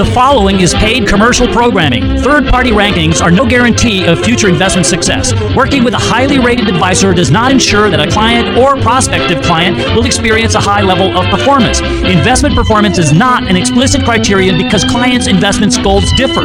The following is paid commercial programming. Third party rankings are no guarantee of future investment success. Working with a highly rated advisor does not ensure that a client or prospective client will experience a high level of performance. Investment performance is not an explicit criterion because clients' investment goals differ.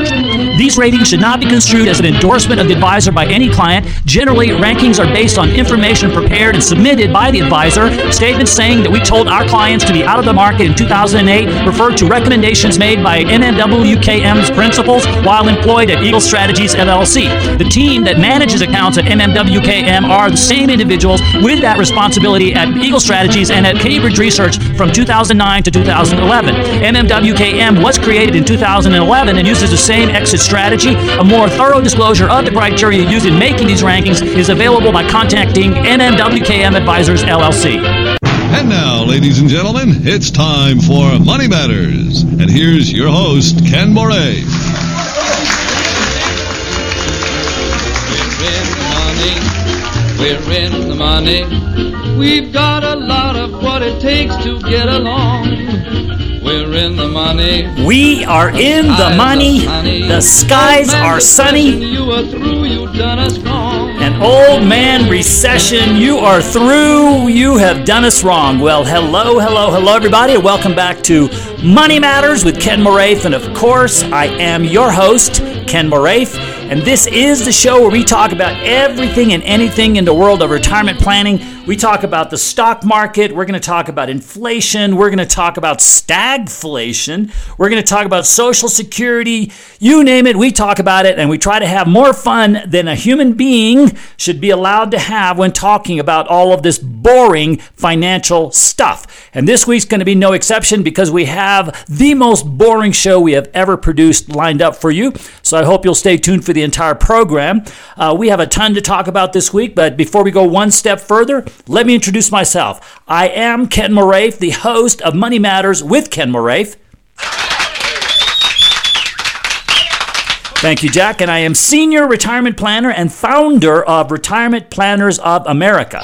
These ratings should not be construed as an endorsement of the advisor by any client. Generally, rankings are based on information prepared and submitted by the advisor. Statements saying that we told our clients to be out of the market in 2008 refer to recommendations made by MMWKM's principals while employed at Eagle Strategies LLC. The team that manages accounts at MMWKM are the same individuals with that responsibility at Eagle Strategies and at Cambridge Research from 2009 to 2011. MMWKM was created in 2011 and uses the same exit strategy. A more thorough disclosure of the criteria used in making these rankings is available by contacting MMWKM Advisors LLC. And now, ladies and gentlemen, it's time for Money Matters. And here's your host, Ken Moraif. We're in the money. We're in the money. We've got a lot of what it takes to get along. We're in the money. We are in the Eyes money. of honey. The skies Old are sunny. You are through. You done us wrong. Old man recession, you are through. You have done us wrong. Well, hello, hello, hello, everybody, and welcome back to Money Matters with Ken Moraif. And of course, I am your host, Ken Moraif. And this is the show where we talk about everything and anything in the world of retirement planning. We talk about the stock market. We're going to talk about inflation. We're going to talk about stagflation. We're going to talk about Social Security. You name it, we talk about it. And we try to have more fun than a human being should be allowed to have when talking about all of this boring financial stuff. And this week's going to be no exception because we have the most boring show we have ever produced lined up for you. So I hope you'll stay tuned for the entire program. Uh, we have a ton to talk about this week, but before we go one step further, let me introduce myself. I am Ken Moraif, the host of Money Matters with Ken Moraif. Thank you, Jack. And I am senior retirement planner and founder of Retirement Planners of America.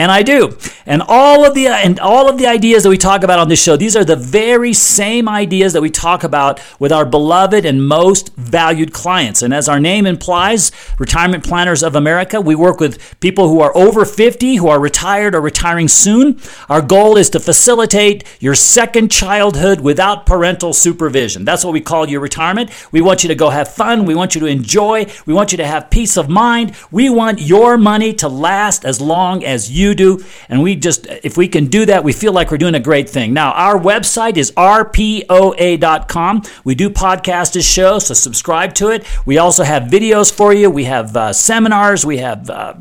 And I do. And all of the uh, and all of the ideas that we talk about on this show, these are the very same ideas that we talk about with our beloved and most valued clients. And as our name implies, Retirement Planners of America, we work with people who are over 50, who are retired or retiring soon. Our goal is to facilitate your second childhood without parental supervision. That's what we call your retirement. We want you to go have fun, we want you to enjoy, we want you to have peace of mind. We want your money to last as long as you do. And we just, if we can do that, we feel like we're doing a great thing. Now, our website is rpoa.com. We do podcast as show, so subscribe to it. We also have videos for you. We have uh, seminars. We have. Uh,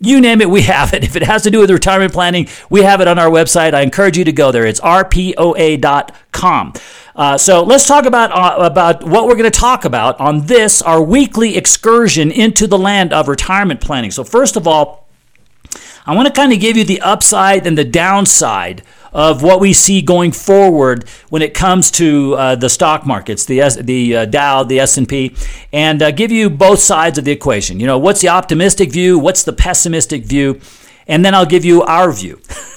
you name it, we have it. If it has to do with retirement planning, we have it on our website. I encourage you to go there. It's rpoa.com. Uh, so let's talk about uh, about what we're going to talk about on this our weekly excursion into the land of retirement planning. So first of all, I want to kind of give you the upside and the downside of what we see going forward when it comes to uh, the stock markets, the S- the uh, Dow, the S and P, and uh, give you both sides of the equation. You know, what's the optimistic view? What's the pessimistic view? And then I'll give you our view.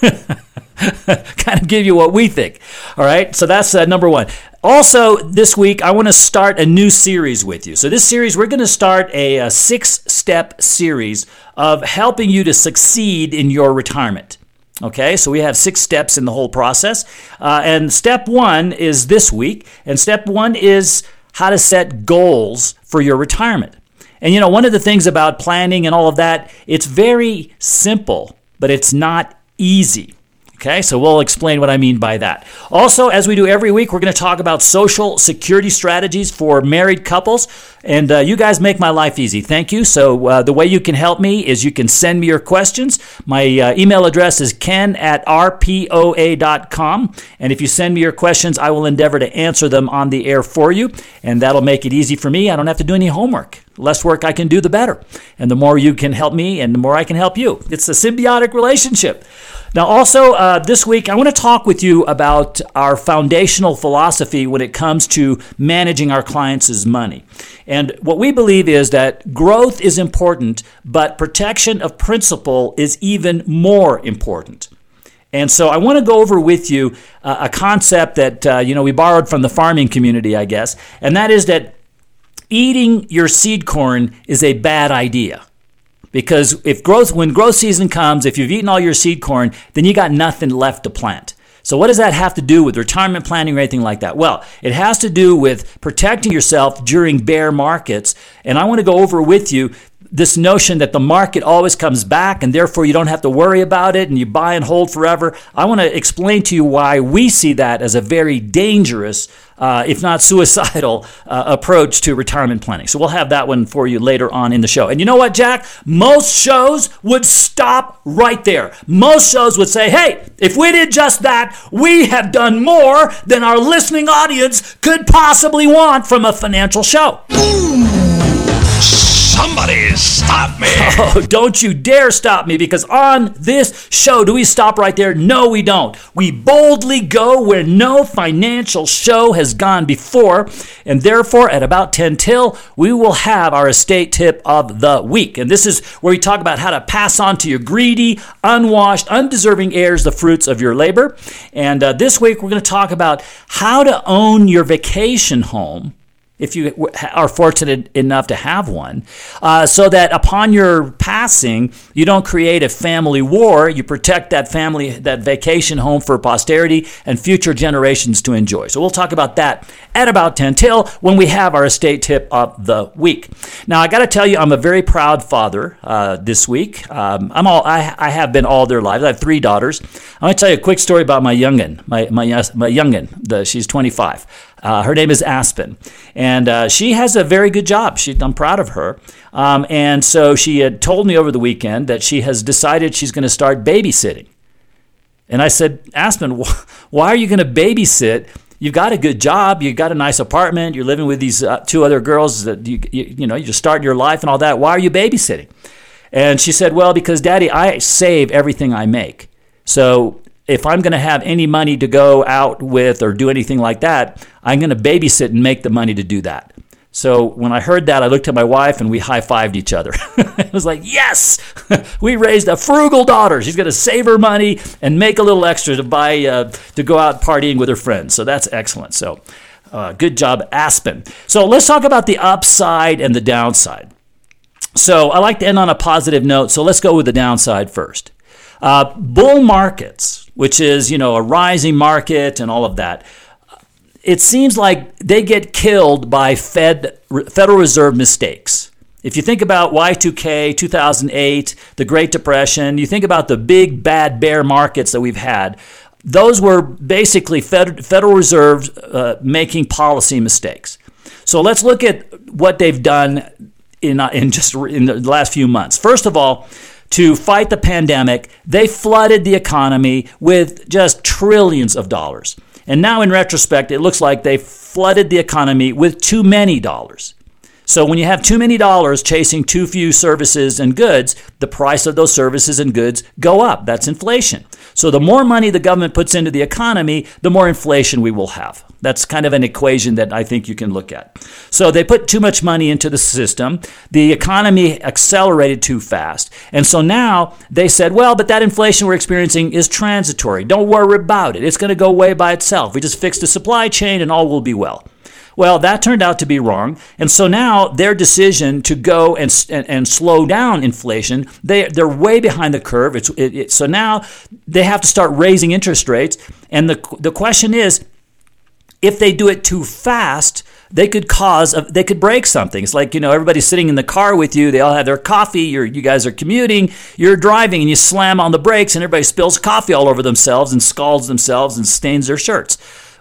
kind of give you what we think. All right, so that's uh, number one. Also, this week, I want to start a new series with you. So, this series, we're going to start a, a six step series of helping you to succeed in your retirement. Okay, so we have six steps in the whole process. Uh, and step one is this week, and step one is how to set goals for your retirement. And you know, one of the things about planning and all of that, it's very simple, but it's not easy. Okay, so we'll explain what I mean by that. Also, as we do every week, we're going to talk about social security strategies for married couples. And uh, you guys make my life easy. Thank you. So, uh, the way you can help me is you can send me your questions. My uh, email address is ken at rpoa.com. And if you send me your questions, I will endeavor to answer them on the air for you. And that'll make it easy for me. I don't have to do any homework. Less work I can do, the better. And the more you can help me, and the more I can help you. It's a symbiotic relationship. Now, also uh, this week, I want to talk with you about our foundational philosophy when it comes to managing our clients' money. And what we believe is that growth is important, but protection of principle is even more important. And so I want to go over with you uh, a concept that uh, you know we borrowed from the farming community, I guess, and that is that eating your seed corn is a bad idea. Because if growth when growth season comes, if you've eaten all your seed corn, then you got nothing left to plant. So, what does that have to do with retirement planning or anything like that? Well, it has to do with protecting yourself during bear markets. And I want to go over with you this notion that the market always comes back and therefore you don't have to worry about it and you buy and hold forever. I want to explain to you why we see that as a very dangerous, uh, if not suicidal, uh, approach to retirement planning. So we'll have that one for you later on in the show. And you know what, Jack? Most shows would stop right there. Most shows would say, hey, if we did just that, we have done more than our listening audience could possibly want from a financial show. Somebody stop me! Oh, don't you dare stop me because on this show, do we stop right there? No, we don't. We boldly go where no financial show has gone before, and therefore, at about 10 till, we will have our estate tip of the week. And this is where we talk about how to pass on to your greedy, unwashed, undeserving heirs the fruits of your labor. And uh, this week, we're going to talk about how to own your vacation home if you are fortunate enough to have one, uh, so that upon your passing, you don't create a family war. You protect that family, that vacation home for posterity and future generations to enjoy. So we'll talk about that at about 10 till when we have our estate tip of the week. Now, I got to tell you, I'm a very proud father uh, this week. Um, I'm all, I, I have been all their lives. I have three daughters. I'm going to tell you a quick story about my youngin, my, my, my youngin. The, she's 25. Uh, her name is Aspen, and uh, she has a very good job. She, I'm proud of her. Um, and so she had told me over the weekend that she has decided she's going to start babysitting. And I said, Aspen, wh- why are you going to babysit? You've got a good job. You've got a nice apartment. You're living with these uh, two other girls that you, you, you know you're starting your life and all that. Why are you babysitting? And she said, Well, because Daddy, I save everything I make. So if I'm going to have any money to go out with or do anything like that, I'm going to babysit and make the money to do that. So when I heard that, I looked at my wife and we high fived each other. I was like, yes, we raised a frugal daughter. She's going to save her money and make a little extra to buy uh, to go out partying with her friends. So that's excellent. So uh, good job, Aspen. So let's talk about the upside and the downside. So I like to end on a positive note. So let's go with the downside first. Uh, bull markets, which is you know a rising market and all of that, it seems like they get killed by Fed Federal Reserve mistakes. If you think about Y2K, 2008, the Great Depression, you think about the big bad bear markets that we've had. Those were basically Fed, Federal Reserve uh, making policy mistakes. So let's look at what they've done in, uh, in just in the last few months. First of all, to fight the pandemic, they flooded the economy with just trillions of dollars. And now, in retrospect, it looks like they flooded the economy with too many dollars. So, when you have too many dollars chasing too few services and goods, the price of those services and goods go up. That's inflation. So, the more money the government puts into the economy, the more inflation we will have. That's kind of an equation that I think you can look at. So they put too much money into the system. The economy accelerated too fast. And so now they said, well, but that inflation we're experiencing is transitory. Don't worry about it. It's going to go away by itself. We just fix the supply chain and all will be well. Well, that turned out to be wrong. And so now their decision to go and, and, and slow down inflation, they, they're way behind the curve. It's, it, it, so now they have to start raising interest rates. And the, the question is, if they do it too fast, they could cause a, they could break something. It's like you know everybody's sitting in the car with you. They all have their coffee. You're, you guys are commuting. You're driving and you slam on the brakes and everybody spills coffee all over themselves and scalds themselves and stains their shirts.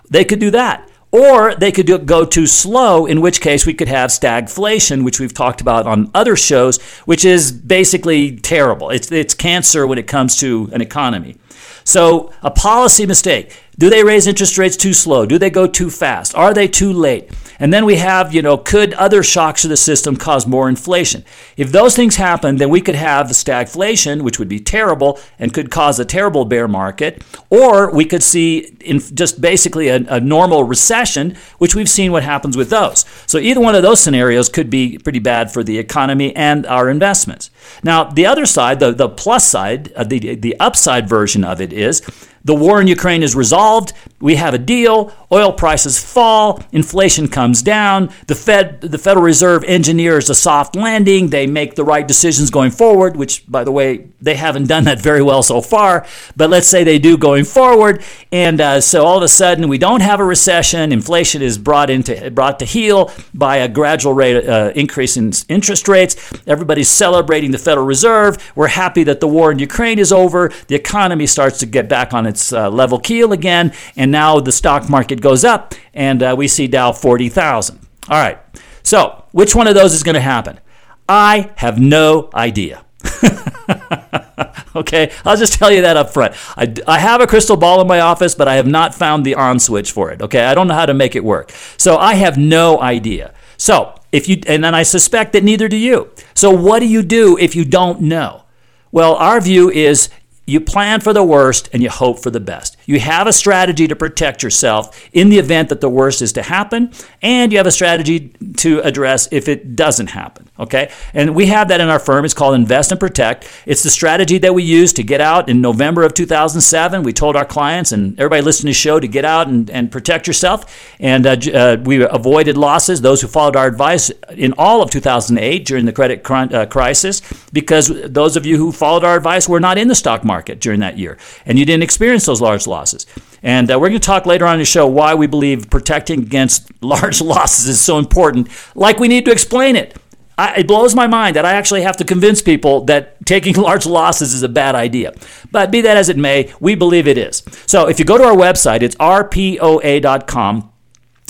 They could do that. Or they could do, go too slow, in which case we could have stagflation, which we've talked about on other shows, which is basically terrible. It's, it's cancer when it comes to an economy. So, a policy mistake Do they raise interest rates too slow? Do they go too fast? Are they too late? And then we have, you know, could other shocks to the system cause more inflation? If those things happen, then we could have stagflation, which would be terrible and could cause a terrible bear market, or we could see just basically a, a normal recession, which we've seen what happens with those. So either one of those scenarios could be pretty bad for the economy and our investments. Now, the other side, the, the plus side, uh, the, the upside version of it is the war in Ukraine is resolved. We have a deal. Oil prices fall. Inflation comes down. The Fed, the Federal Reserve engineers a soft landing. They make the right decisions going forward, which, by the way, they haven't done that very well so far. But let's say they do going forward. And uh, so all of a sudden, we don't have a recession. Inflation is brought into brought to heel by a gradual rate uh, increase in interest rates. Everybody's celebrating the Federal Reserve. We're happy that the war in Ukraine is over. The economy starts to get back on its uh, level keel again, and now the stock market goes up, and uh, we see Dow 40,000. All right, so which one of those is going to happen? I have no idea. okay, I'll just tell you that up front. I, I have a crystal ball in my office, but I have not found the on switch for it. Okay, I don't know how to make it work. So I have no idea. So if you, and then I suspect that neither do you. So what do you do if you don't know? Well, our view is you plan for the worst and you hope for the best. You have a strategy to protect yourself in the event that the worst is to happen, and you have a strategy to address if it doesn't happen. Okay? And we have that in our firm. It's called Invest and Protect. It's the strategy that we used to get out in November of 2007. We told our clients and everybody listening to the show to get out and, and protect yourself. And uh, uh, we avoided losses, those who followed our advice in all of 2008 during the credit cr- uh, crisis, because those of you who followed our advice were not in the stock market during that year. And you didn't experience those large losses losses. And uh, we're going to talk later on in the show why we believe protecting against large losses is so important, like we need to explain it. I, it blows my mind that I actually have to convince people that taking large losses is a bad idea. But be that as it may, we believe it is. So if you go to our website, it's rpoa.com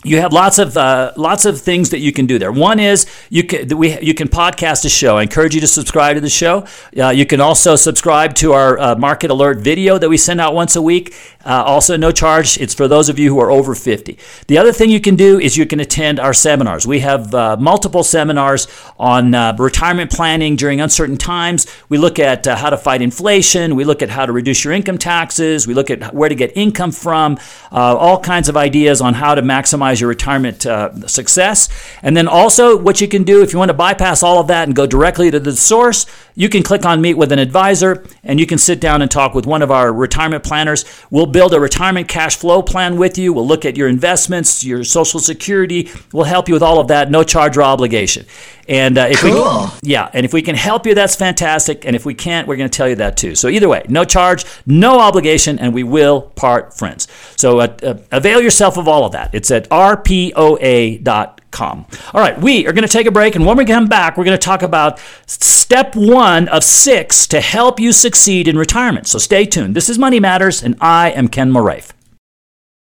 you have lots of uh, lots of things that you can do there. One is you can we you can podcast a show. I encourage you to subscribe to the show. Uh, you can also subscribe to our uh, market alert video that we send out once a week. Uh, also, no charge. It's for those of you who are over 50. The other thing you can do is you can attend our seminars. We have uh, multiple seminars on uh, retirement planning during uncertain times. We look at how to fight inflation. We look at how to reduce your income taxes. We look at where to get income from. all kinds of ideas on how to maximize maximize your retirement uh, success. And then also, what you can do if you want to bypass all of that and go directly to the source, you can click on Meet with an Advisor and you can sit down and talk with one of our retirement planners. We'll build a retirement cash flow plan with you. We'll look at your investments, your Social Security. We'll help you with all of that, no charge or obligation. And uh, if cool. we, yeah, and if we can help you, that's fantastic. And if we can't, we're going to tell you that too. So either way, no charge, no obligation, and we will part friends. So uh, uh, avail yourself of all of that. It's at rpoa.com. All right, we are going to take a break, and when we come back, we're going to talk about step one of six to help you succeed in retirement. So stay tuned. This is Money Matters, and I am Ken Moraif.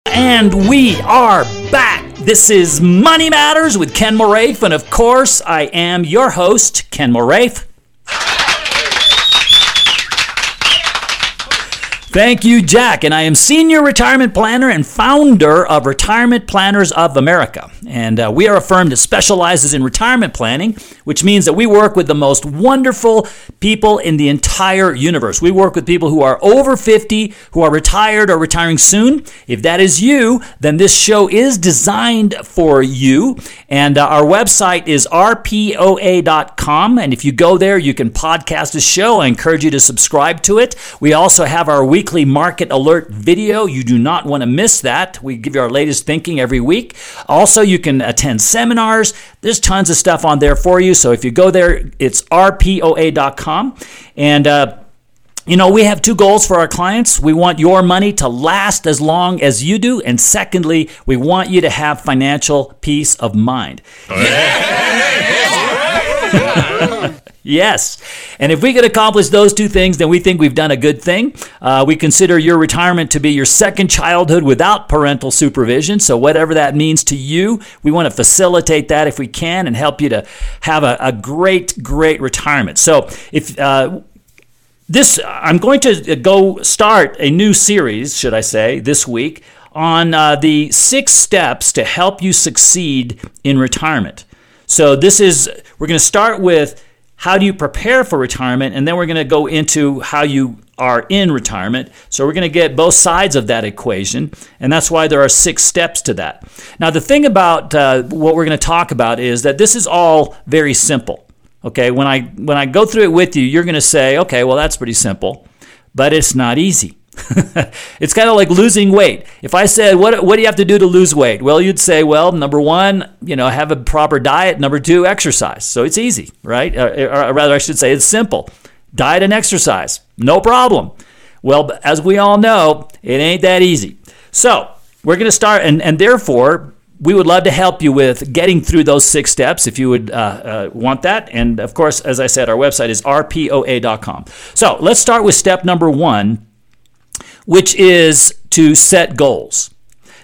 And we are back. This is Money Matters with Ken Moraif, and of course, I am your host, Ken Moraif. Thank you, Jack. And I am Senior Retirement Planner and founder of Retirement Planners of America. And uh, we are a firm that specializes in retirement planning, which means that we work with the most wonderful people in the entire universe. We work with people who are over 50, who are retired or retiring soon. If that is you, then this show is designed for you. And uh, our website is rpoa.com. And if you go there, you can podcast the show. I encourage you to subscribe to it. We also have our weekly weekly market alert video. You do not want to miss that. We give you our latest thinking every week. Also, you can attend seminars. There's tons of stuff on there for you. So if you go there, it's rpoa.com. And, uh, you know, we have two goals for our clients. We want your money to last as long as you do. And secondly, we want you to have financial peace of mind. Yes. And if we could accomplish those two things, then we think we've done a good thing. Uh, we consider your retirement to be your second childhood without parental supervision. So, whatever that means to you, we want to facilitate that if we can and help you to have a, a great, great retirement. So, if uh, this I'm going to go start a new series, should I say, this week on uh, the six steps to help you succeed in retirement. So this is we're going to start with how do you prepare for retirement, and then we're going to go into how you are in retirement. So we're going to get both sides of that equation, and that's why there are six steps to that. Now, the thing about uh, what we're going to talk about is that this is all very simple. Okay, when I when I go through it with you, you're going to say, okay, well that's pretty simple, but it's not easy. it's kind of like losing weight. If I said, what, what do you have to do to lose weight? Well, you'd say, well, number one, you know, have a proper diet. Number two, exercise. So it's easy, right? Or, or rather, I should say it's simple. Diet and exercise, no problem. Well, as we all know, it ain't that easy. So we're going to start, and, and therefore, we would love to help you with getting through those six steps if you would uh, uh, want that. And of course, as I said, our website is rpoa.com. So let's start with step number one which is to set goals.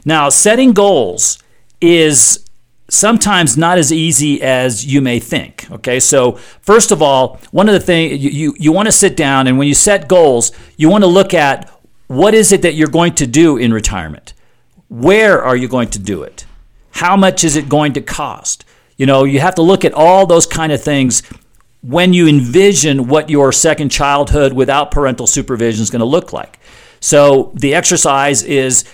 Now, setting goals is sometimes not as easy as you may think. Okay, so first of all, one of the things you, you, you want to sit down and when you set goals, you want to look at what is it that you're going to do in retirement? Where are you going to do it? How much is it going to cost? You know, you have to look at all those kind of things when you envision what your second childhood without parental supervision is going to look like. So the exercise is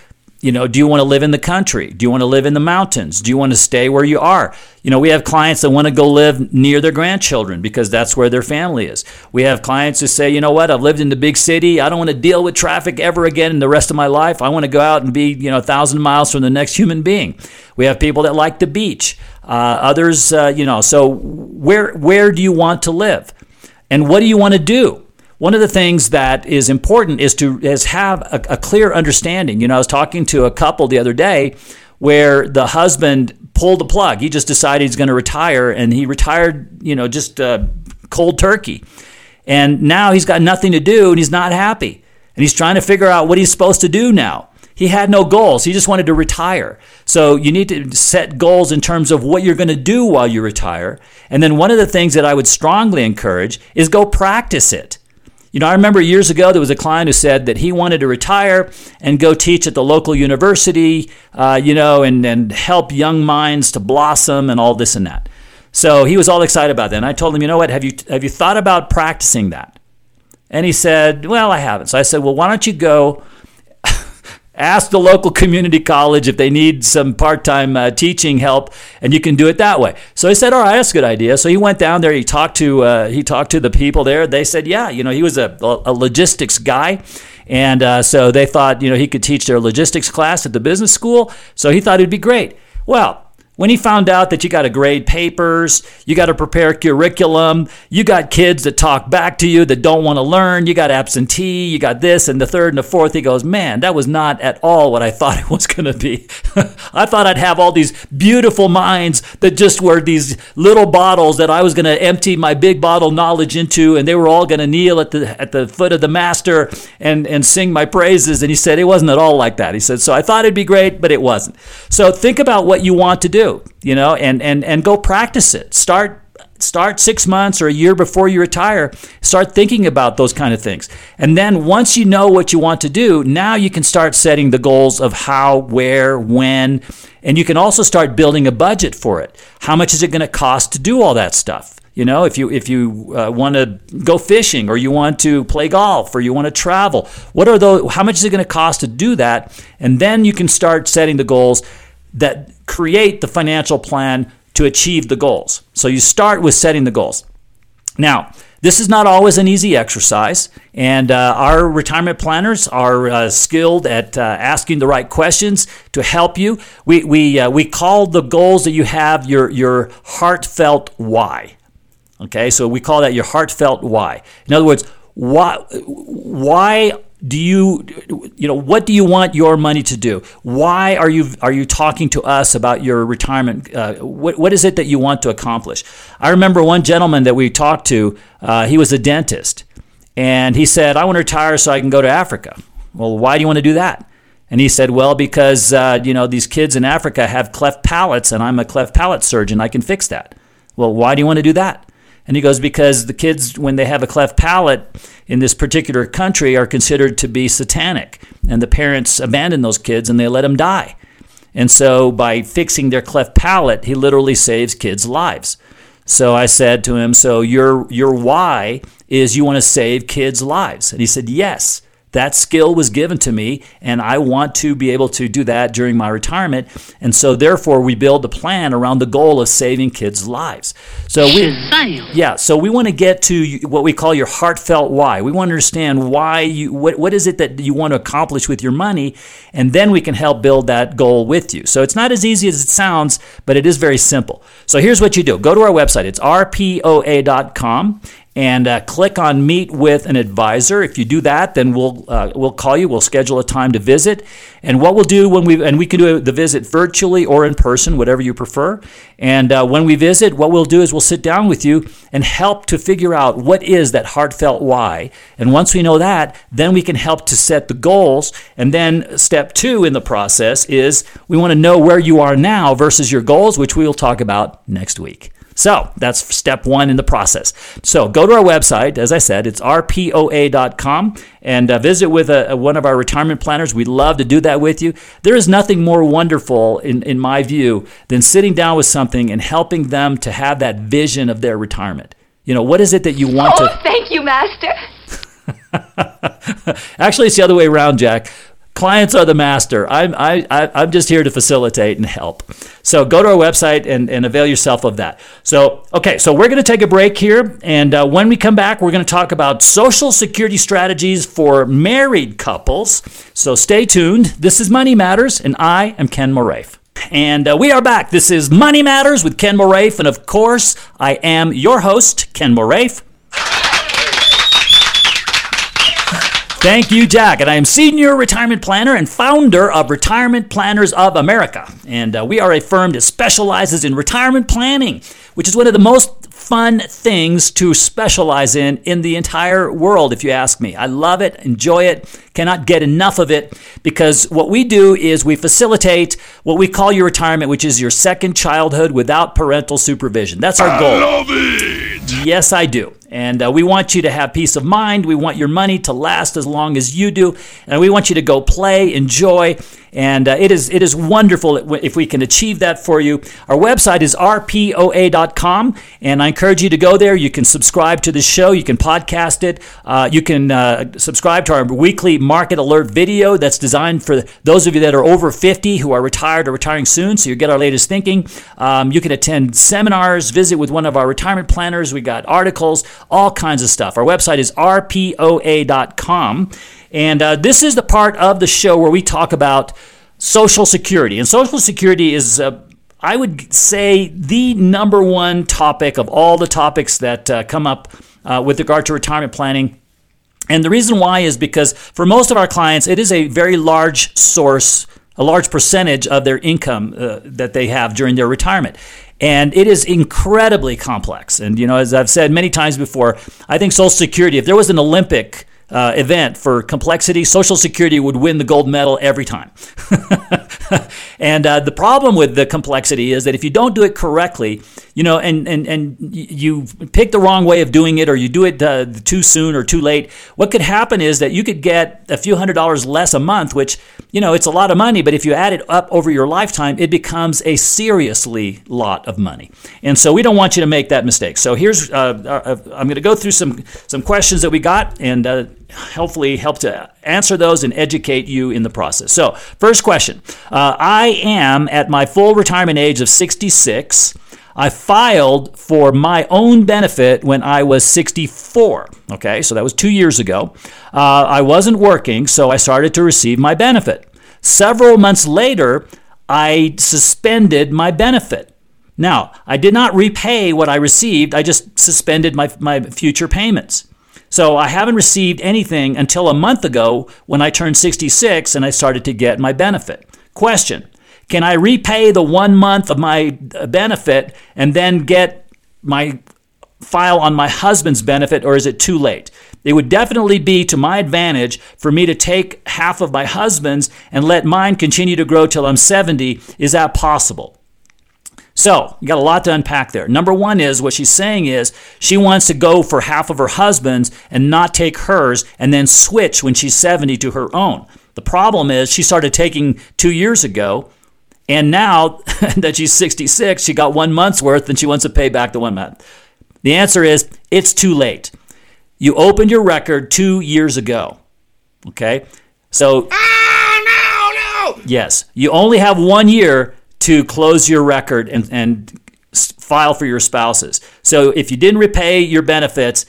you know, do you want to live in the country? Do you want to live in the mountains? Do you want to stay where you are? You know, we have clients that want to go live near their grandchildren because that's where their family is. We have clients who say, you know what, I've lived in the big city. I don't want to deal with traffic ever again in the rest of my life. I want to go out and be, you know, a thousand miles from the next human being. We have people that like the beach. Uh, others, uh, you know, so where where do you want to live, and what do you want to do? One of the things that is important is to is have a, a clear understanding. You know, I was talking to a couple the other day where the husband pulled the plug. He just decided he's going to retire, and he retired, you know, just uh, cold turkey. And now he's got nothing to do, and he's not happy. And he's trying to figure out what he's supposed to do now. He had no goals. He just wanted to retire. So you need to set goals in terms of what you're going to do while you retire. And then one of the things that I would strongly encourage is go practice it. You know, I remember years ago there was a client who said that he wanted to retire and go teach at the local university, uh, you know, and, and help young minds to blossom and all this and that. So he was all excited about that. And I told him, you know what, have you, have you thought about practicing that? And he said, well, I haven't. So I said, well, why don't you go ask the local community college if they need some part-time uh, teaching help and you can do it that way. So he said all right that's a good idea. So he went down there he talked to uh, he talked to the people there. They said yeah you know he was a, a logistics guy and uh, so they thought you know he could teach their logistics class at the business school so he thought it'd be great. Well when he found out that you got to grade papers, you got to prepare curriculum, you got kids that talk back to you that don't want to learn, you got absentee, you got this and the third and the fourth, he goes, Man, that was not at all what I thought it was going to be. I thought I'd have all these beautiful minds that just were these little bottles that I was going to empty my big bottle knowledge into, and they were all going to kneel at the, at the foot of the master and, and sing my praises. And he said, It wasn't at all like that. He said, So I thought it'd be great, but it wasn't. So think about what you want to do you know, and, and, and go practice it. Start start six months or a year before you retire start thinking about those kind of things. And then once you know what you want to do now you can start setting the goals of how where when and you can also start building a budget for it. How much is it going to cost to do all that stuff? You know if you if you uh, want to go fishing or you want to play golf or you want to travel what are those how much is it going to cost to do that? And then you can start setting the goals that create the financial plan to achieve the goals. So you start with setting the goals. Now, this is not always an easy exercise, and uh, our retirement planners are uh, skilled at uh, asking the right questions to help you. We, we, uh, we call the goals that you have your, your heartfelt why. Okay, so we call that your heartfelt why. In other words, why, why do you you know what do you want your money to do? Why are you are you talking to us about your retirement uh, what, what is it that you want to accomplish? I remember one gentleman that we talked to uh, he was a dentist and he said i want to retire so i can go to africa. Well why do you want to do that? And he said well because uh, you know these kids in africa have cleft palates and i'm a cleft palate surgeon. I can fix that. Well why do you want to do that And he goes, Because the kids, when they have a cleft palate in this particular country, are considered to be satanic. And the parents abandon those kids and they let them die. And so by fixing their cleft palate, he literally saves kids' lives. So I said to him, So your, your why is you want to save kids' lives? And he said, Yes. That skill was given to me, and I want to be able to do that during my retirement. And so, therefore, we build a plan around the goal of saving kids' lives. So we, yeah. So we want to get to what we call your heartfelt why. We want to understand why you, what, what is it that you want to accomplish with your money, and then we can help build that goal with you. So it's not as easy as it sounds, but it is very simple. So here's what you do: go to our website. It's rpoa.com and uh, click on meet with an advisor. If you do that, then we'll uh, we'll call you. We'll schedule a time to visit. And what we'll do when we and we can do the visit virtually or in person, whatever you prefer. And uh, when we visit, what we'll do is we'll sit down with you and help to figure out what is that heartfelt why. And once we know that, then we can help to set the goals. And then step two in the process is we want to know where you are now versus your goals, which we will talk about next week. So that's step one in the process. So go to our website. As I said, it's rpoa.com and uh, visit with a, a, one of our retirement planners. We'd love to do that with you. There is nothing more wonderful, in, in my view, than sitting down with something and helping them to have that vision of their retirement. You know, what is it that you want oh, to. Oh, thank you, Master. Actually, it's the other way around, Jack. Clients are the master. I'm, I, I, am just here to facilitate and help. So go to our website and, and avail yourself of that. So, okay, so we're going to take a break here. And uh, when we come back, we're going to talk about social security strategies for married couples. So stay tuned. This is Money Matters, and I am Ken Moraif. And uh, we are back. This is Money Matters with Ken Moraif. And of course, I am your host, Ken Moraif. Thank you, Jack. And I am Senior Retirement Planner and founder of Retirement Planners of America. And uh, we are a firm that specializes in retirement planning, which is one of the most fun things to specialize in in the entire world, if you ask me. I love it, enjoy it, cannot get enough of it because what we do is we facilitate what we call your retirement, which is your second childhood without parental supervision. That's our goal. I love it. Yes, I do. And uh, we want you to have peace of mind. We want your money to last as long as you do. And we want you to go play, enjoy. And uh, it is it is wonderful if we can achieve that for you. Our website is rpoa.com, and I encourage you to go there. You can subscribe to the show. You can podcast it. Uh, you can uh, subscribe to our weekly market alert video that's designed for those of you that are over 50 who are retired or retiring soon. So you get our latest thinking. Um, you can attend seminars, visit with one of our retirement planners. We got articles all kinds of stuff. Our website is rpoa.com. And uh, this is the part of the show where we talk about Social Security. And Social Security is, uh, I would say, the number one topic of all the topics that uh, come up uh, with regard to retirement planning. And the reason why is because for most of our clients, it is a very large source, a large percentage of their income uh, that they have during their retirement. And it is incredibly complex. And, you know, as I've said many times before, I think Social Security, if there was an Olympic uh, event for complexity, Social Security would win the gold medal every time. and uh, the problem with the complexity is that if you don't do it correctly, you know, and, and, and you pick the wrong way of doing it or you do it uh, too soon or too late, what could happen is that you could get a few hundred dollars less a month, which, you know, it's a lot of money, but if you add it up over your lifetime, it becomes a seriously lot of money. And so we don't want you to make that mistake. So here's, uh, uh I'm going to go through some, some questions that we got and uh, hopefully help to answer those and educate you in the process. So, first question uh, I am at my full retirement age of 66. I filed for my own benefit when I was 64. Okay, so that was two years ago. Uh, I wasn't working, so I started to receive my benefit. Several months later, I suspended my benefit. Now, I did not repay what I received, I just suspended my, my future payments. So I haven't received anything until a month ago when I turned 66 and I started to get my benefit. Question can I repay the one month of my uh, benefit and then get my file on my husband's benefit, or is it too late? It would definitely be to my advantage for me to take half of my husband's and let mine continue to grow till I'm 70. Is that possible? So, you got a lot to unpack there. Number one is what she's saying is she wants to go for half of her husband's and not take hers and then switch when she's 70 to her own. The problem is she started taking two years ago, and now that she's 66, she got one month's worth and she wants to pay back the one month. The answer is it's too late. You opened your record two years ago. Okay? So. Ah, no, no! Yes. You only have one year to close your record and, and file for your spouses. So if you didn't repay your benefits,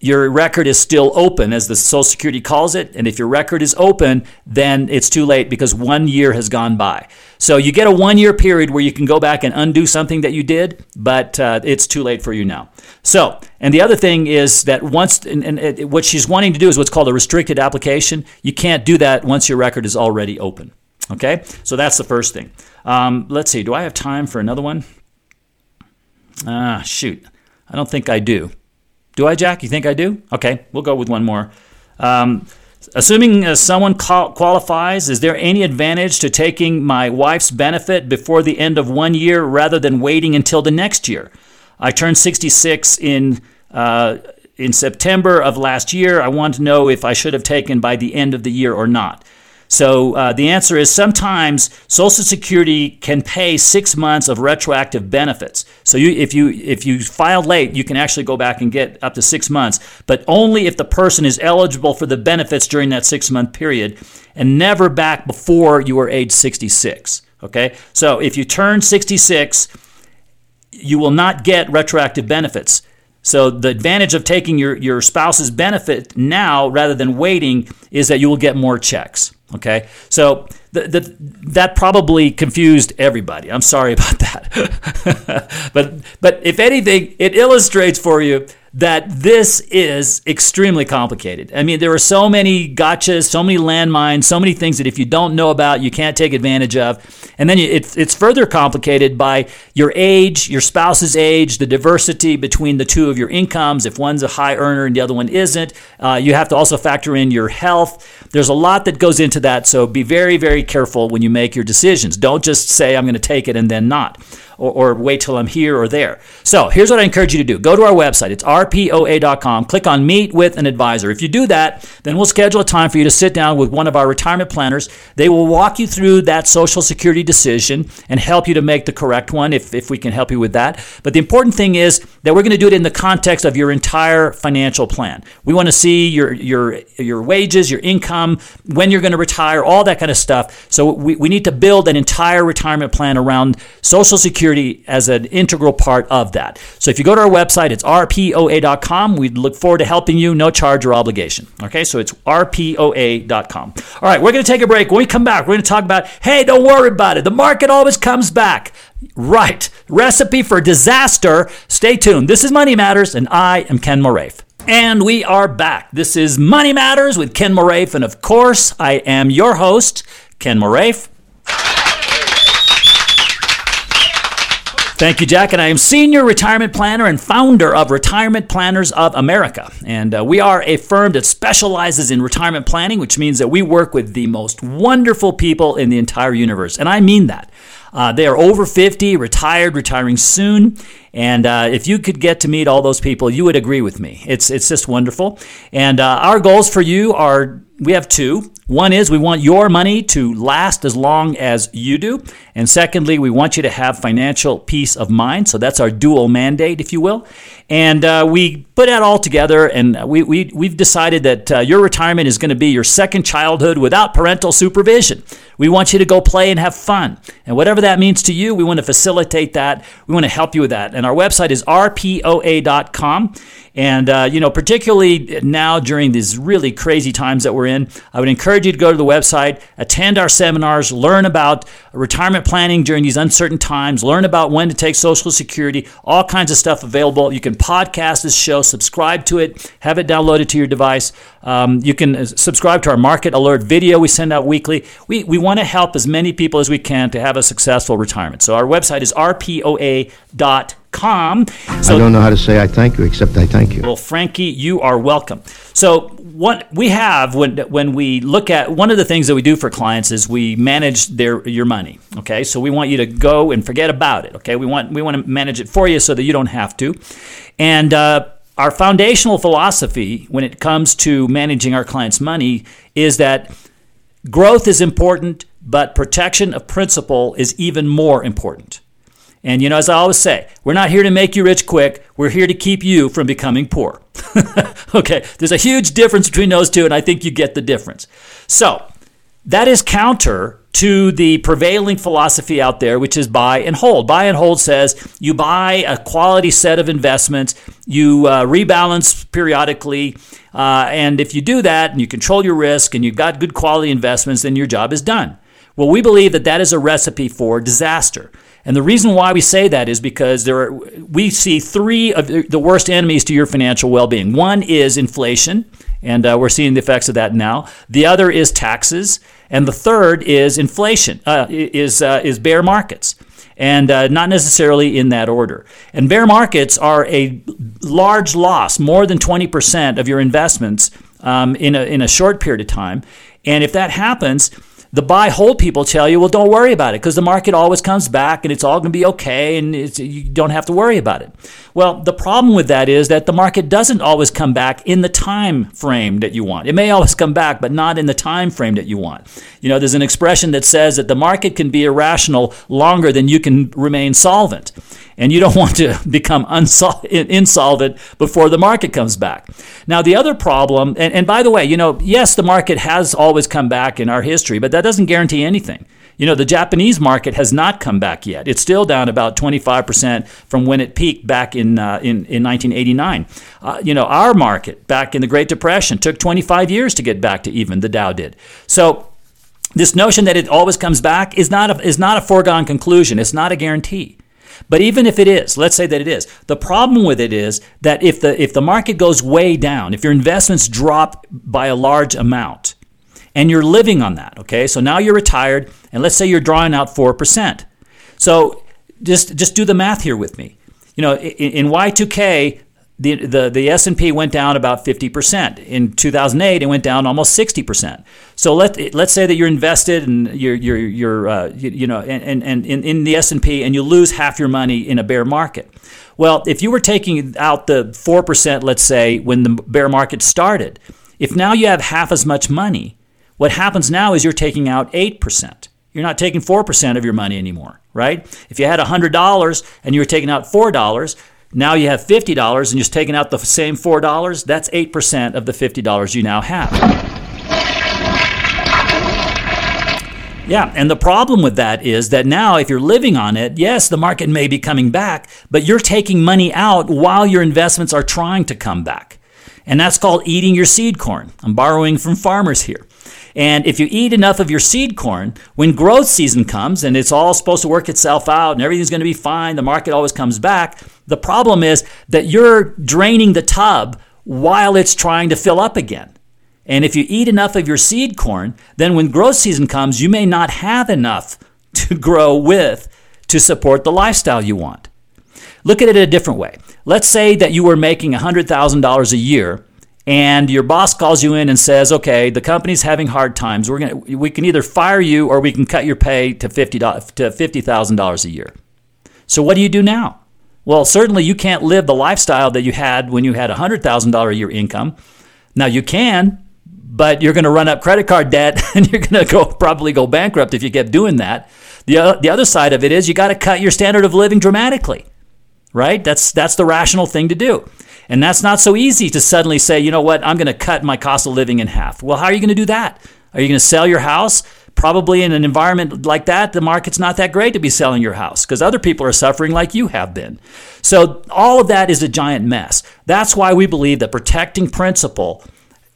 your record is still open, as the Social Security calls it. And if your record is open, then it's too late because one year has gone by. So you get a one year period where you can go back and undo something that you did, but uh, it's too late for you now. So, and the other thing is that once, and, and it, what she's wanting to do is what's called a restricted application. You can't do that once your record is already open. Okay? So that's the first thing. Um, let's see, do I have time for another one? Ah, shoot. I don't think I do. Do I, Jack? You think I do? Okay, we'll go with one more. Um, assuming uh, someone qualifies, is there any advantage to taking my wife's benefit before the end of one year rather than waiting until the next year? I turned 66 in uh, in September of last year. I want to know if I should have taken by the end of the year or not. So uh, the answer is sometimes Social Security can pay six months of retroactive benefits. So you, if you if you file late, you can actually go back and get up to six months, but only if the person is eligible for the benefits during that six month period, and never back before you are age 66. Okay, so if you turn 66, you will not get retroactive benefits. So the advantage of taking your, your spouse's benefit now rather than waiting is that you will get more checks. Okay, so that probably confused everybody. I'm sorry about that, but but if anything, it illustrates for you that this is extremely complicated. I mean, there are so many gotchas, so many landmines, so many things that if you don't know about, you can't take advantage of. And then it's, further complicated by your age, your spouse's age, the diversity between the two of your incomes. If one's a high earner and the other one isn't, uh, you have to also factor in your health. There's a lot that goes into that, so be very, very careful when you make your decisions. Don't just say, I'm going to take it and then not or, or wait till I'm here or there. So here's what I encourage you to do. Go to our website. It's rpoa.com. Click on Meet with an Advisor. If you do that, then we'll schedule a time for you to sit down with one of our retirement planners. They will walk you through that Social Security decision and help you to make the correct one if, if we can help you with that. But the important thing is that we're going to do it in the context of your entire financial plan. We want to see your, your, your wages, your income, when you're going to retire, all that kind of stuff. So we, we need to build an entire retirement plan around Social Security as an integral part of that. So if you go to our website, it's rpoa.com. We look forward to helping you, no charge or obligation. Okay, so it's rpoa.com. All right, we're going to take a break. When we come back, we're going to talk about hey, don't worry about it. The market always comes back. Right. Recipe for disaster. Stay tuned. This is Money Matters, and I am Ken Moraif. And we are back. This is Money Matters with Ken Moraif. And of course, I am your host, Ken Moraif. Thank you, Jack. And I am Senior Retirement Planner and founder of Retirement Planners of America. And uh, we are a firm that specializes in retirement planning, which means that we work with the most wonderful people in the entire universe. And I mean that. Uh, they are over 50, retired, retiring soon. And uh, if you could get to meet all those people, you would agree with me. It's, it's just wonderful. And uh, our goals for you are we have two. One is we want your money to last as long as you do. And secondly, we want you to have financial peace of mind. So that's our dual mandate, if you will. And uh, we put that all together, and we, we, we've decided that uh, your retirement is going to be your second childhood without parental supervision. We want you to go play and have fun. And whatever that means to you, we want to facilitate that. We want to help you with that. And our website is rpoa.com. And, uh, you know, particularly now during these really crazy times that we're in, I would encourage you to go to the website, attend our seminars, learn about retirement planning during these uncertain times, learn about when to take Social Security, all kinds of stuff available. You can podcast this show, subscribe to it, have it downloaded to your device. Um, you can uh, subscribe to our market alert video we send out weekly. We, we want to help as many people as we can to have a successful retirement. So our website is rpoa.com com. So, I don't know how to say I thank you, except I thank you. Well, Frankie, you are welcome. So what we have when when we look at one of the things that we do for clients is we manage their your money. Okay, so we want you to go and forget about it. Okay, we want we want to manage it for you so that you don't have to, and. Uh, our foundational philosophy when it comes to managing our clients' money is that growth is important, but protection of principle is even more important. And you know, as I always say, we're not here to make you rich quick. We're here to keep you from becoming poor. okay, there's a huge difference between those two, and I think you get the difference. So, that is counter to the prevailing philosophy out there, which is buy and hold. Buy and hold says you buy a quality set of investments, you uh, rebalance periodically, uh, and if you do that and you control your risk and you've got good quality investments, then your job is done. Well, we believe that that is a recipe for disaster. And the reason why we say that is because there are, we see three of the worst enemies to your financial well being. One is inflation, and uh, we're seeing the effects of that now. The other is taxes, and the third is inflation, uh, is, uh, is bear markets. And uh, not necessarily in that order. And bear markets are a large loss, more than 20% of your investments um, in, a, in a short period of time. And if that happens, the buy hold people tell you, well, don't worry about it because the market always comes back and it's all going to be okay and you don't have to worry about it. Well, the problem with that is that the market doesn't always come back in the time frame that you want. It may always come back, but not in the time frame that you want. You know, there's an expression that says that the market can be irrational longer than you can remain solvent and you don't want to become unsol- insolvent before the market comes back. Now, the other problem, and, and by the way, you know, yes, the market has always come back in our history, but that doesn't guarantee anything. You know, the Japanese market has not come back yet. It's still down about 25% from when it peaked back in, uh, in, in 1989. Uh, you know, our market back in the Great Depression took 25 years to get back to even, the Dow did. So, this notion that it always comes back is not a, is not a foregone conclusion. It's not a guarantee. But even if it is, let's say that it is, the problem with it is that if the if the market goes way down, if your investments drop by a large amount, and you're living on that, okay? So now you're retired, and let's say you're drawing out four percent. So just just do the math here with me. You know, in, in Y2K, the, the, the S&P went down about 50%. In 2008, it went down almost 60%. So let, let's say that you're invested and you're, you're, you're uh, you, you, know, and, and, and in, in the S&P and you lose half your money in a bear market. Well, if you were taking out the 4%, let's say, when the bear market started, if now you have half as much money, what happens now is you're taking out 8%. You're not taking 4% of your money anymore, right? If you had $100 and you were taking out $4, now you have $50 and you're taking out the same $4, that's 8% of the $50 you now have. Yeah, and the problem with that is that now if you're living on it, yes, the market may be coming back, but you're taking money out while your investments are trying to come back. And that's called eating your seed corn. I'm borrowing from farmers here. And if you eat enough of your seed corn, when growth season comes and it's all supposed to work itself out and everything's going to be fine, the market always comes back. The problem is that you're draining the tub while it's trying to fill up again. And if you eat enough of your seed corn, then when growth season comes, you may not have enough to grow with to support the lifestyle you want. Look at it a different way. Let's say that you were making $100,000 a year and your boss calls you in and says, "Okay, the company's having hard times. We're to we can either fire you or we can cut your pay to 50 to $50,000 a year." So what do you do now? Well, certainly you can't live the lifestyle that you had when you had a $100,000 a year income. Now you can, but you're going to run up credit card debt and you're going to go probably go bankrupt if you kept doing that. The, the other side of it is you got to cut your standard of living dramatically. Right? That's that's the rational thing to do. And that's not so easy to suddenly say, you know what, I'm going to cut my cost of living in half. Well, how are you going to do that? Are you going to sell your house? Probably in an environment like that, the market's not that great to be selling your house because other people are suffering like you have been. So, all of that is a giant mess. That's why we believe that protecting principal,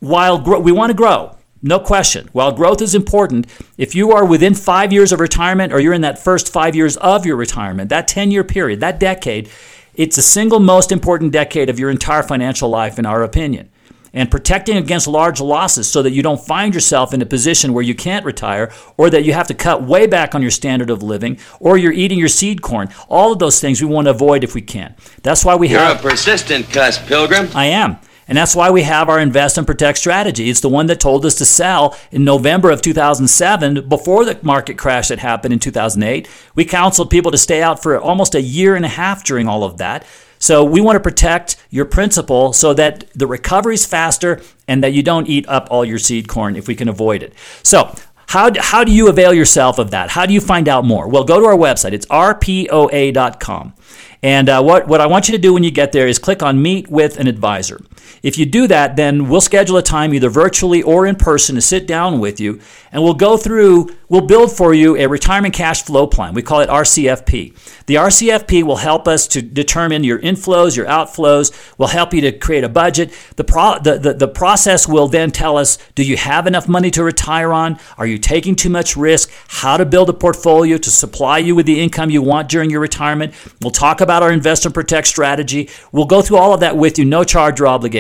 while gro- we want to grow, no question. While growth is important, if you are within five years of retirement or you're in that first five years of your retirement, that 10 year period, that decade, it's the single most important decade of your entire financial life, in our opinion. And protecting against large losses so that you don't find yourself in a position where you can't retire or that you have to cut way back on your standard of living or you're eating your seed corn. All of those things we want to avoid if we can. That's why we You're have. a persistent cuss, Pilgrim. I am. And that's why we have our invest and protect strategy. It's the one that told us to sell in November of 2007 before the market crash that happened in 2008. We counseled people to stay out for almost a year and a half during all of that. So we want to protect your principal so that the recovery is faster and that you don't eat up all your seed corn if we can avoid it. So how, how do you avail yourself of that? How do you find out more? Well, go to our website. It's rpoa.com. And uh, what, what I want you to do when you get there is click on Meet with an Advisor. If you do that, then we'll schedule a time either virtually or in person to sit down with you and we'll go through, we'll build for you a retirement cash flow plan. We call it RCFP. The RCFP will help us to determine your inflows, your outflows, will help you to create a budget. The, pro, the, the, the process will then tell us do you have enough money to retire on? Are you taking too much risk? How to build a portfolio to supply you with the income you want during your retirement. We'll talk about our invest and protect strategy. We'll go through all of that with you, no charge or obligation.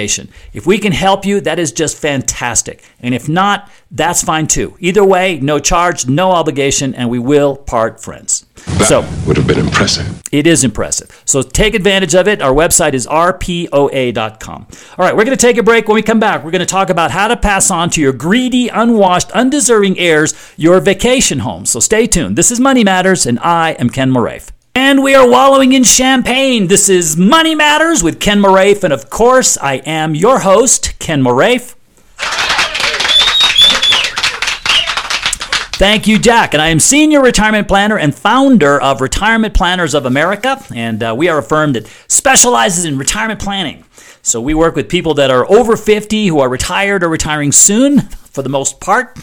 If we can help you, that is just fantastic. And if not, that's fine too. Either way, no charge, no obligation, and we will part friends. That so would have been impressive. it is impressive. So take advantage of it. Our website is rpoa.com. All right, we're going to take a break. When we come back, we're going to talk about how to pass on to your greedy, unwashed, undeserving heirs your vacation home. So stay tuned. This is Money Matters, and I am Ken Moraif. And we are wallowing in champagne. This is Money Matters with Ken Moraif, and of course, I am your host, Ken Moraif. Thank you, Jack. And I am Senior Retirement Planner and founder of Retirement Planners of America. And uh, we are a firm that specializes in retirement planning. So we work with people that are over 50 who are retired or retiring soon for the most part.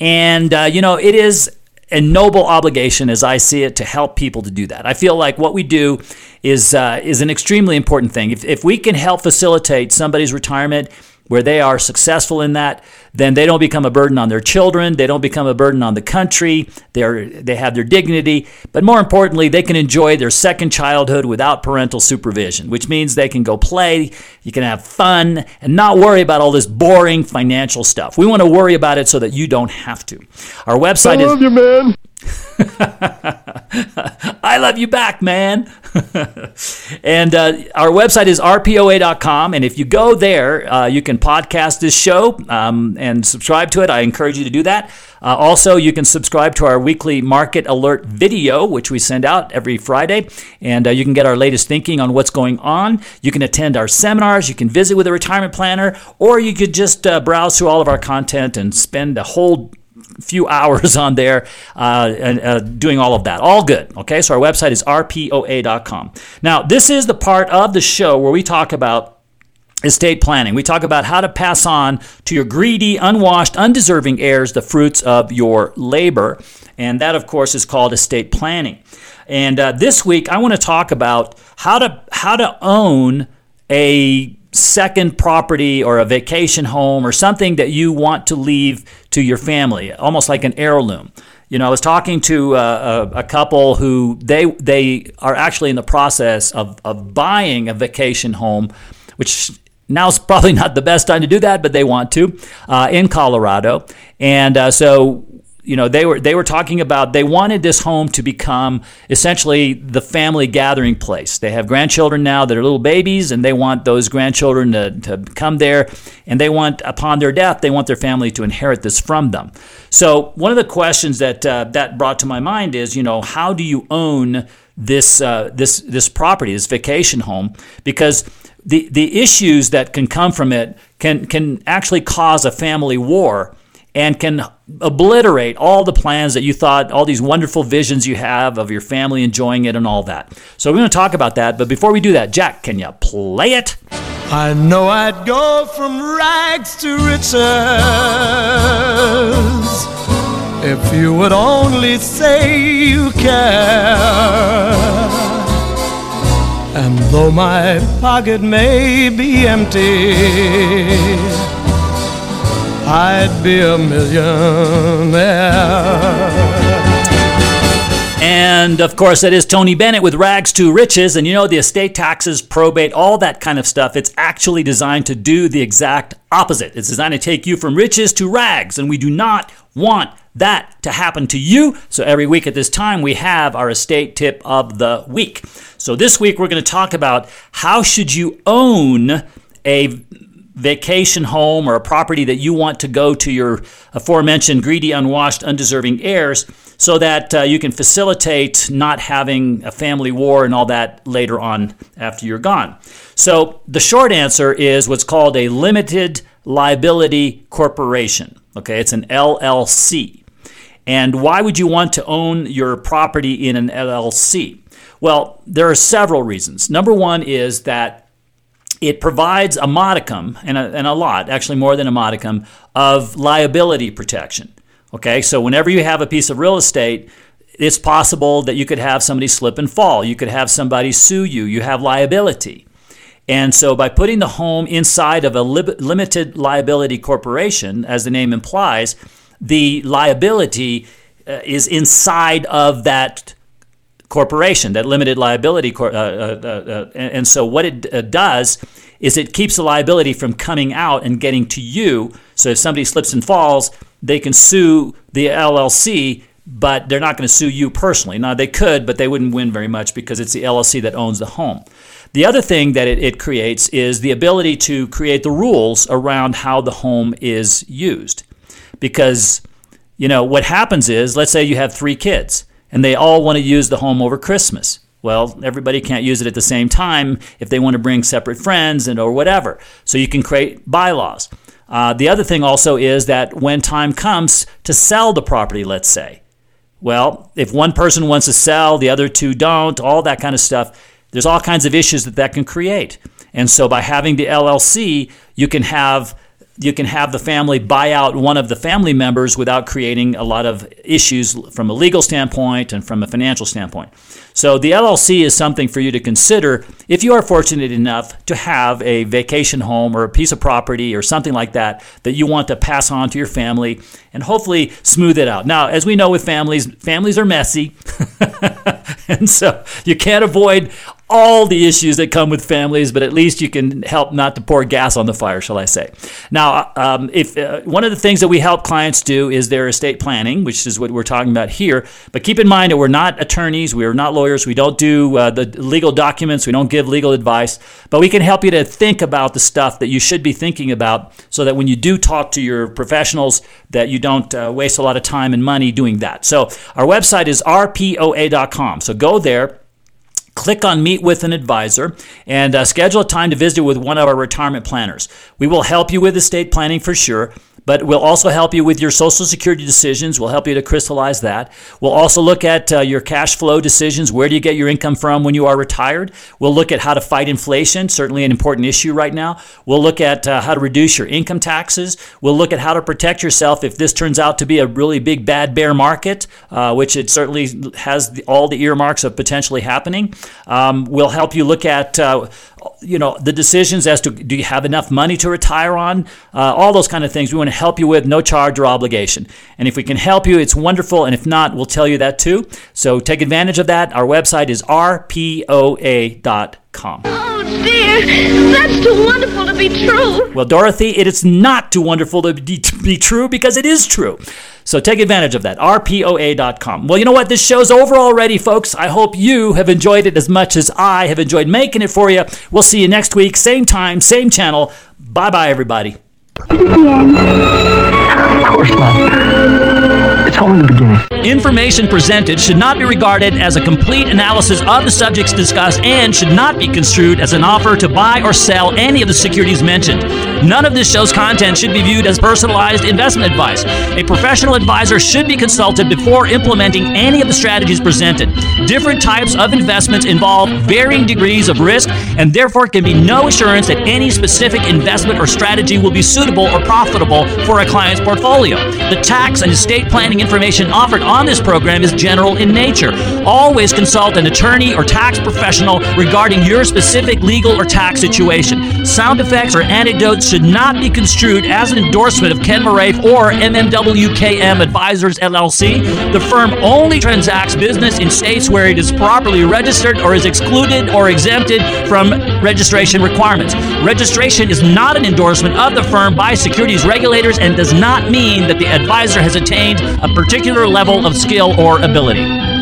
And, uh, you know, it is a noble obligation as I see it to help people to do that. I feel like what we do is, uh, is an extremely important thing. If, if we can help facilitate somebody's retirement, where they are successful in that, then they don't become a burden on their children. They don't become a burden on the country. They're, they have their dignity. But more importantly, they can enjoy their second childhood without parental supervision, which means they can go play, you can have fun, and not worry about all this boring financial stuff. We want to worry about it so that you don't have to. Our website I is. love you, man. I love you back, man. and uh, our website is rpoa.com. And if you go there, uh, you can podcast this show um, and subscribe to it. I encourage you to do that. Uh, also, you can subscribe to our weekly market alert video, which we send out every Friday. And uh, you can get our latest thinking on what's going on. You can attend our seminars. You can visit with a retirement planner, or you could just uh, browse through all of our content and spend a whole few hours on there uh, and uh, doing all of that. All good. Okay, so our website is rpoa.com. Now, this is the part of the show where we talk about estate planning. We talk about how to pass on to your greedy, unwashed, undeserving heirs the fruits of your labor. And that, of course, is called estate planning. And uh, this week, I want to talk about how to how to own a second property or a vacation home or something that you want to leave to your family, almost like an heirloom. You know, I was talking to uh, a, a, couple who they they are actually in the process of, of buying a vacation home, which now's probably not the best time to do that, but they want to uh, in Colorado. And uh, so you know they were they were talking about they wanted this home to become essentially the family gathering place. They have grandchildren now that are little babies and they want those grandchildren to, to come there. And they want upon their death they want their family to inherit this from them. So one of the questions that uh, that brought to my mind is you know how do you own this uh, this this property this vacation home? Because the the issues that can come from it can can actually cause a family war and can obliterate all the plans that you thought, all these wonderful visions you have of your family enjoying it and all that. So we're going to talk about that. But before we do that, Jack, can you play it? I know I'd go from rags to riches if you would only say you care. And though my pocket may be empty, I'd be a millionaire. And of course, that is Tony Bennett with Rags to Riches. And you know, the estate taxes, probate, all that kind of stuff, it's actually designed to do the exact opposite. It's designed to take you from riches to rags. And we do not want that to happen to you. So every week at this time, we have our estate tip of the week. So this week, we're going to talk about how should you own a vacation home or a property that you want to go to your aforementioned greedy, unwashed, undeserving heirs so that uh, you can facilitate not having a family war and all that later on after you're gone. So the short answer is what's called a limited liability corporation. Okay, it's an LLC. And why would you want to own your property in an LLC? Well, there are several reasons. Number one is that it provides a modicum and a, and a lot, actually more than a modicum, of liability protection. Okay, so whenever you have a piece of real estate, it's possible that you could have somebody slip and fall. You could have somebody sue you. You have liability. And so by putting the home inside of a li- limited liability corporation, as the name implies, the liability uh, is inside of that corporation, that limited liability. Cor- uh, uh, uh, uh and so what it uh, does is it keeps the liability from coming out and getting to you. So if somebody slips and falls, they can sue the LLC, but they're not going to sue you personally. Now they could, but they wouldn't win very much because it's the LLC that owns the home. The other thing that it, it creates is the ability to create the rules around how the home is used. Because, you know, what happens is, let's say you have three kids and they all want to use the home over Christmas. Well, everybody can't use it at the same time if they want to bring separate friends and or whatever. So you can create bylaws. Uh, the other thing also is that when time comes to sell the property, let's say, well, if one person wants to sell, the other two don't, all that kind of stuff, there's all kinds of issues that that can create. And so by having the LLC, you can have you can have the family buy out one of the family members without creating a lot of issues from a legal standpoint and from a financial standpoint. So the LLC is something for you to consider if you are fortunate enough to have a vacation home or a piece of property or something like that that you want to pass on to your family and hopefully smooth it out. Now, as we know with families, families are messy. and so you can't avoid all the issues that come with families, but at least you can help not to pour gas on the fire, shall I say. Now, um, if uh, one of the things that we help clients do is their estate planning, which is what we're talking about here. But keep in mind that we're not attorneys, we are not lawyers, we don't do uh, the legal documents, we don't give legal advice, but we can help you to think about the stuff that you should be thinking about, so that when you do talk to your professionals, that you don't uh, waste a lot of time and money doing that. So our website is rpoa.com. So go there click on Meet with an Advisor and uh, schedule a time to visit with one of our retirement planners. We will help you with estate planning for sure but we'll also help you with your Social Security decisions. We'll help you to crystallize that. We'll also look at uh, your cash flow decisions. Where do you get your income from when you are retired? We'll look at how to fight inflation, certainly an important issue right now. We'll look at uh, how to reduce your income taxes. We'll look at how to protect yourself if this turns out to be a really big bad bear market, uh, which it certainly has the, all the earmarks of potentially happening. Um, we'll help you look at uh, you know the decisions as to do you have enough money to retire on uh, all those kind of things we want to help you with no charge or obligation. And if we can help you it's wonderful and if not we'll tell you that too. So take advantage of that. Our website is rpoa.com oh dear. That's too wonderful to be true. Well dorothy it is not too wonderful to be, to be true because it is true so take advantage of that. RPOA.com. Well, you know what? This show's over already, folks. I hope you have enjoyed it as much as I have enjoyed making it for you. We'll see you next week, same time, same channel. Bye bye, everybody. Of course not. The beginning. Information presented should not be regarded as a complete analysis of the subjects discussed and should not be construed as an offer to buy or sell any of the securities mentioned. None of this show's content should be viewed as personalized investment advice. A professional advisor should be consulted before implementing any of the strategies presented. Different types of investments involve varying degrees of risk, and therefore can be no assurance that any specific investment or strategy will be suitable or profitable for a client's portfolio. The tax and estate planning information offered on this program is general in nature. Always consult an attorney or tax professional regarding your specific legal or tax situation. Sound effects or anecdotes should not be construed as an endorsement of Ken Moraif or MMWKM Advisors LLC. The firm only transacts business in states where it is properly registered or is excluded or exempted from registration requirements. Registration is not an endorsement of the firm by securities regulators and does not mean that the advisor has attained a particular level of skill or ability.